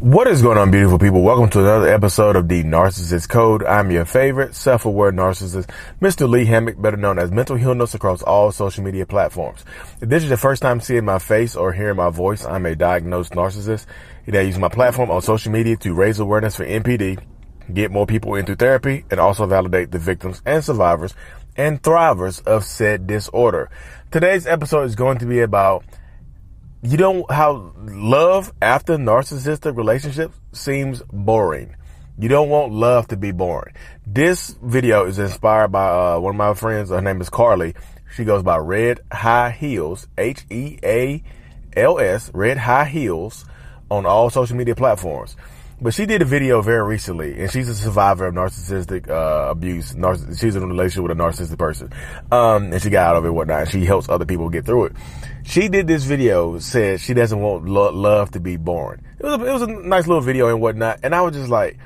What is going on, beautiful people? Welcome to another episode of the Narcissist Code. I'm your favorite self-aware narcissist, Mr. Lee Hammock, better known as Mental Healness across all social media platforms. If this is the first time seeing my face or hearing my voice, I'm a diagnosed narcissist. And I use my platform on social media to raise awareness for NPD, get more people into therapy, and also validate the victims and survivors and thrivers of said disorder. Today's episode is going to be about you don't how love after narcissistic relationships seems boring. You don't want love to be boring. This video is inspired by uh, one of my friends. Her name is Carly. She goes by Red High Heals, H E A L S, Red High Heals, on all social media platforms. But she did a video very recently, and she's a survivor of narcissistic uh, abuse. Narciss- she's in a relationship with a narcissistic person, um, and she got out of it, and whatnot. And she helps other people get through it. She did this video, said she doesn't want lo- love to be boring. It was, a, it was a nice little video and whatnot. And I was just like,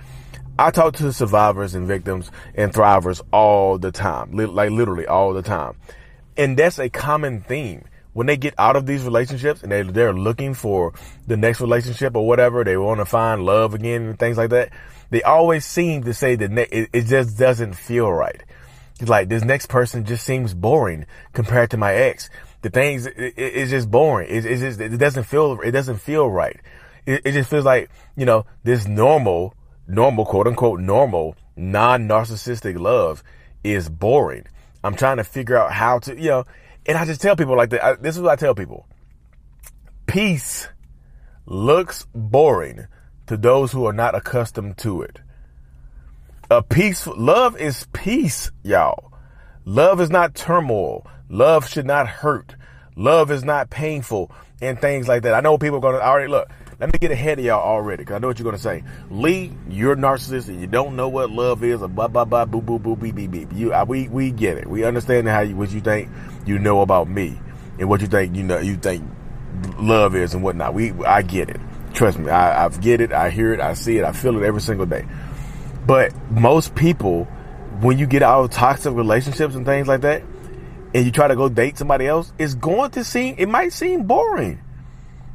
I talk to survivors and victims and thrivers all the time, li- like literally all the time. And that's a common theme when they get out of these relationships and they, they're looking for the next relationship or whatever, they want to find love again and things like that. They always seem to say that ne- it, it just doesn't feel right. It's like this next person just seems boring compared to my ex. The things, it, it, it's just boring. It, it just, it doesn't feel, it doesn't feel right. It, it just feels like, you know, this normal, normal, quote unquote, normal, non-narcissistic love is boring. I'm trying to figure out how to, you know, and I just tell people like that. I, this is what I tell people. Peace looks boring to those who are not accustomed to it. A peaceful love is peace, y'all. Love is not turmoil. Love should not hurt. Love is not painful and things like that. I know people are to already look. Let me get ahead of y'all already because I know what you're going to say. Lee, you're a narcissist and you don't know what love is. Or blah blah blah boo boo boo beep beep beep. You, I, we we get it. We understand how you what you think you know about me and what you think you know you think love is and whatnot. We I get it. Trust me, I, I get it. I hear it. I see it. I feel it every single day. But most people, when you get out of toxic relationships and things like that, and you try to go date somebody else, it's going to seem it might seem boring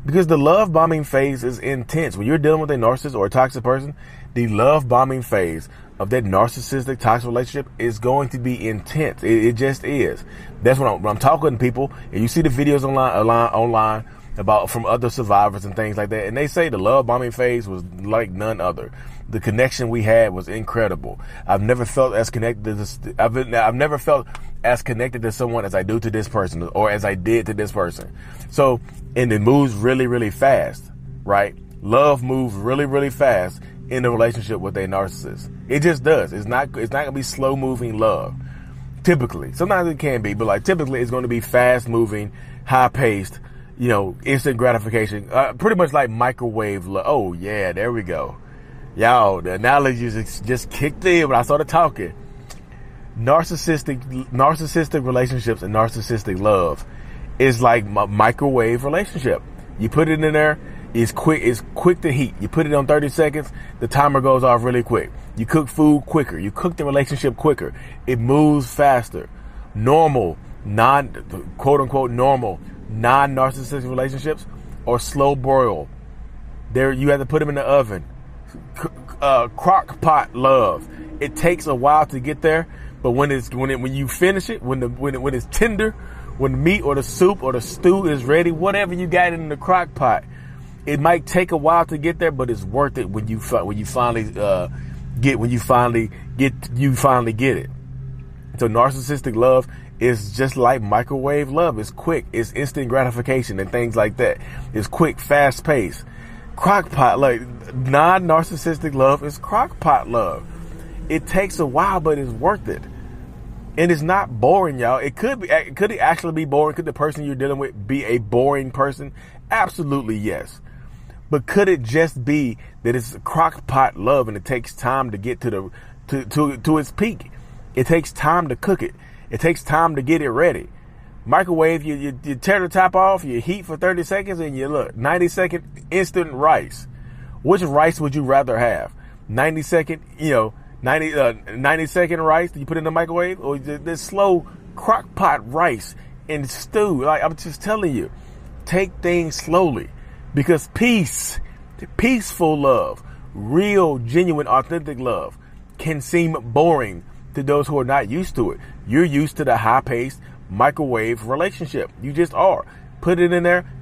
because the love bombing phase is intense. When you're dealing with a narcissist or a toxic person, the love bombing phase of that narcissistic toxic relationship is going to be intense. It, it just is. That's what I'm, when I'm talking to people, and you see the videos online, online, online about from other survivors and things like that, and they say the love bombing phase was like none other. The connection we had was incredible. I've never felt as connected to. I've, been, I've never felt as connected to someone as I do to this person, or as I did to this person. So, and it moves really, really fast, right? Love moves really, really fast in a relationship with a narcissist. It just does. It's not. It's not gonna be slow moving love. Typically, sometimes it can be, but like typically, it's going to be fast moving, high paced. You know, instant gratification. Uh, pretty much like microwave love. Oh yeah, there we go. Y'all, the analogy just, just kicked in when I started talking. Narcissistic, narcissistic relationships and narcissistic love is like a microwave relationship. You put it in there, it's quick, it's quick to heat. You put it on 30 seconds, the timer goes off really quick. You cook food quicker. You cook the relationship quicker. It moves faster. Normal, non, quote unquote normal, non narcissistic relationships or slow broil. There, you have to put them in the oven. Uh, crock pot love. It takes a while to get there, but when it's when it when you finish it, when the when it, when it's tender, when the meat or the soup or the stew is ready, whatever you got in the crock pot, it might take a while to get there, but it's worth it when you when you finally uh, get when you finally get you finally get it. So narcissistic love is just like microwave love. It's quick. It's instant gratification and things like that. It's quick, fast paced. Crockpot, like non-narcissistic love is crockpot love. It takes a while, but it's worth it. And it's not boring, y'all. It could be, could it actually be boring? Could the person you're dealing with be a boring person? Absolutely yes. But could it just be that it's crockpot love and it takes time to get to the, to, to, to its peak? It takes time to cook it. It takes time to get it ready. Microwave, you, you, you tear the top off, you heat for 30 seconds, and you look, 90 second instant rice. Which rice would you rather have? 90 second, you know, 90, uh, 90 second rice that you put in the microwave, or this slow crock pot rice and stew. Like I'm just telling you, take things slowly because peace Peaceful love, real, genuine, authentic love can seem boring to those who are not used to it. You're used to the high paced microwave relationship. You just are. Put it in there,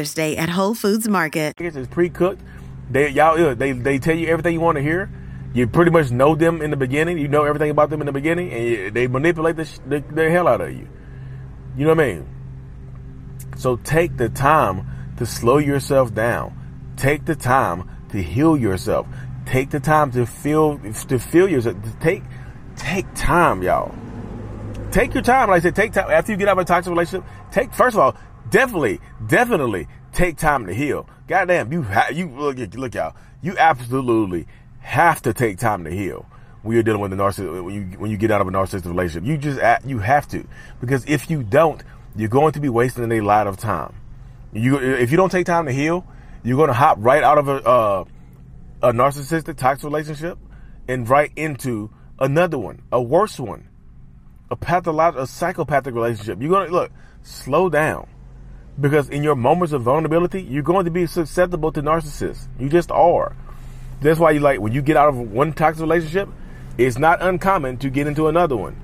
Mother's Day at Whole Foods Market. It's pre-cooked. They y'all they they tell you everything you want to hear. You pretty much know them in the beginning. You know everything about them in the beginning, and they manipulate the, the, the hell out of you. You know what I mean? So take the time to slow yourself down. Take the time to heal yourself. Take the time to feel to feel yourself. Take take time, y'all. Take your time. Like I said, take time after you get out of a toxic relationship. Take first of all, definitely, definitely take time to heal. Goddamn, you ha- you look look y'all. You absolutely have to take time to heal when you're dealing with a narcissist. When you when you get out of a narcissistic relationship, you just you have to because if you don't, you're going to be wasting a lot of time. You if you don't take time to heal, you're going to hop right out of a uh, a narcissistic toxic relationship and right into another one, a worse one, a pathological, a psychopathic relationship. You're to look, slow down because in your moments of vulnerability, you're going to be susceptible to narcissists. You just are. That's why you like when you get out of one toxic relationship, it's not uncommon to get into another one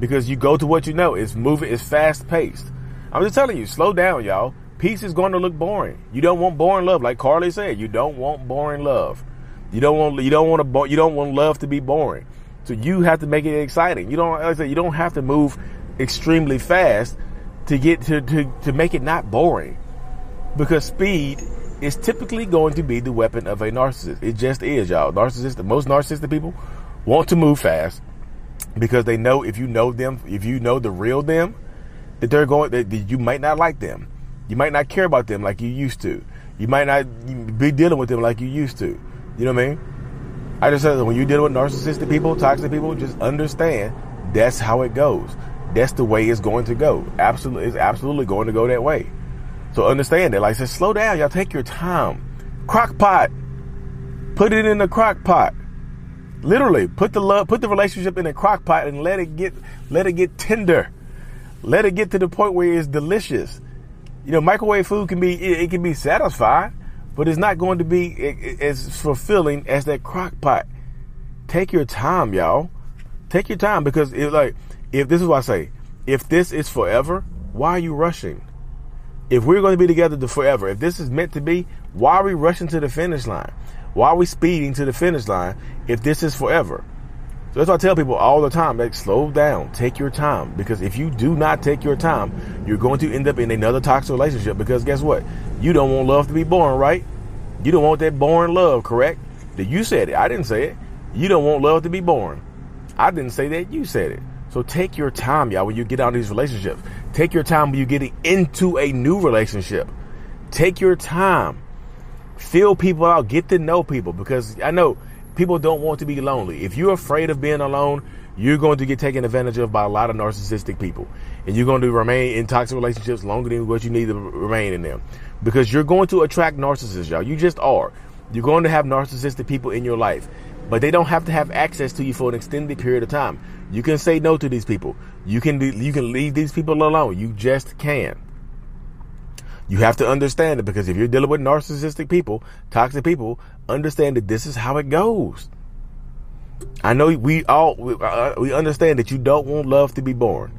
because you go to what you know. It's moving. It's fast paced. I'm just telling you, slow down, y'all. Peace is going to look boring. You don't want boring love, like Carly said. You don't want boring love. You don't want. You don't want to. You don't want love to be boring. So you have to make it exciting. You don't. Like I said, you don't have to move extremely fast to get to, to, to make it not boring. Because speed is typically going to be the weapon of a narcissist. It just is, y'all. Narcissists, most narcissistic people want to move fast because they know if you know them, if you know the real them, that they're going, that you might not like them. You might not care about them like you used to. You might not be dealing with them like you used to. You know what I mean? I just said when you're dealing with narcissistic people, toxic people, just understand that's how it goes. That's the way it's going to go. Absolutely, it's absolutely going to go that way. So understand that. Like I said, slow down. Y'all take your time. Crock pot. Put it in the crock pot. Literally, put the love, put the relationship in the crock pot and let it get, let it get tender. Let it get to the point where it's delicious. You know, microwave food can be, it, it can be satisfying, but it's not going to be as fulfilling as that crock pot. Take your time, y'all. Take your time because it like if this is what I say, if this is forever, why are you rushing? If we're going to be together to forever, if this is meant to be, why are we rushing to the finish line? Why are we speeding to the finish line if this is forever? So that's why I tell people all the time, like slow down, take your time. Because if you do not take your time, you're going to end up in another toxic relationship. Because guess what? You don't want love to be boring, right? You don't want that boring love, correct? That you said it. I didn't say it. You don't want love to be boring. I didn't say that. You said it. So take your time, y'all, when you get out of these relationships. Take your time when you're getting into a new relationship. Take your time. Feel people out. Get to know people because I know people don't want to be lonely. If you're afraid of being alone, you're going to get taken advantage of by a lot of narcissistic people. And you're going to remain in toxic relationships longer than what you need to remain in them. Because you're going to attract narcissists, y'all. You just are. You're going to have narcissistic people in your life. But they don't have to have access to you for an extended period of time. You can say no to these people. You can you can leave these people alone. You just can. You have to understand it because if you're dealing with narcissistic people, toxic people, understand that this is how it goes. I know we all we, uh, we understand that you don't want love to be boring,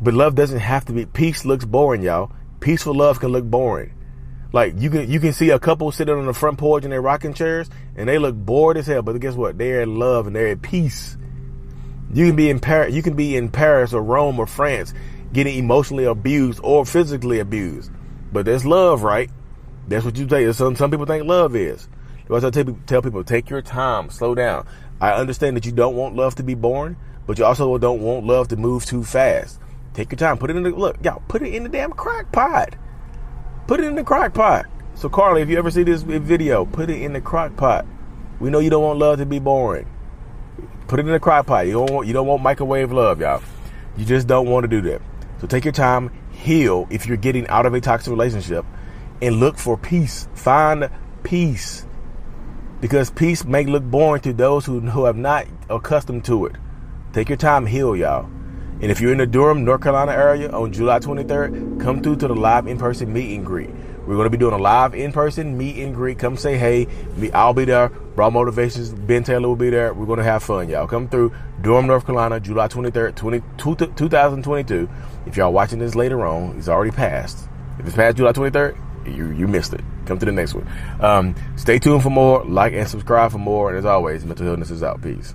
but love doesn't have to be. Peace looks boring, y'all. Peaceful love can look boring. Like you can you can see a couple sitting on the front porch in their rocking chairs and they look bored as hell, but guess what? They're in love and they're at peace. You can be in Paris, you can be in Paris or Rome or France getting emotionally abused or physically abused. But there's love, right? That's what you say. Some, some people think love is. That's I tell people, tell people, take your time, slow down. I understand that you don't want love to be boring, but you also don't want love to move too fast. Take your time. Put it in the look, y'all. Put it in the damn crack pot. Put it in the crack pot. So, Carly, if you ever see this video, put it in the crock pot. We know you don't want love to be boring. Put it in the crock pot. You don't want, you don't want microwave love, y'all. You just don't want to do that. So take your time, heal if you're getting out of a toxic relationship, and look for peace. Find peace. Because peace may look boring to those who, who have not accustomed to it. Take your time, heal, y'all. And if you're in the Durham, North Carolina area on July 23rd, come through to the live in person meet and greet. We're going to be doing a live in person meet and greet. Come say hey. Me, I'll be there. Raw Motivations, Ben Taylor will be there. We're going to have fun, y'all. Come through Durham, North Carolina, July 23rd, 20, 2022. If y'all watching this later on, it's already passed. If it's past July 23rd, you, you missed it. Come to the next one. Um, stay tuned for more. Like and subscribe for more. And as always, Mental Healness is out. Peace.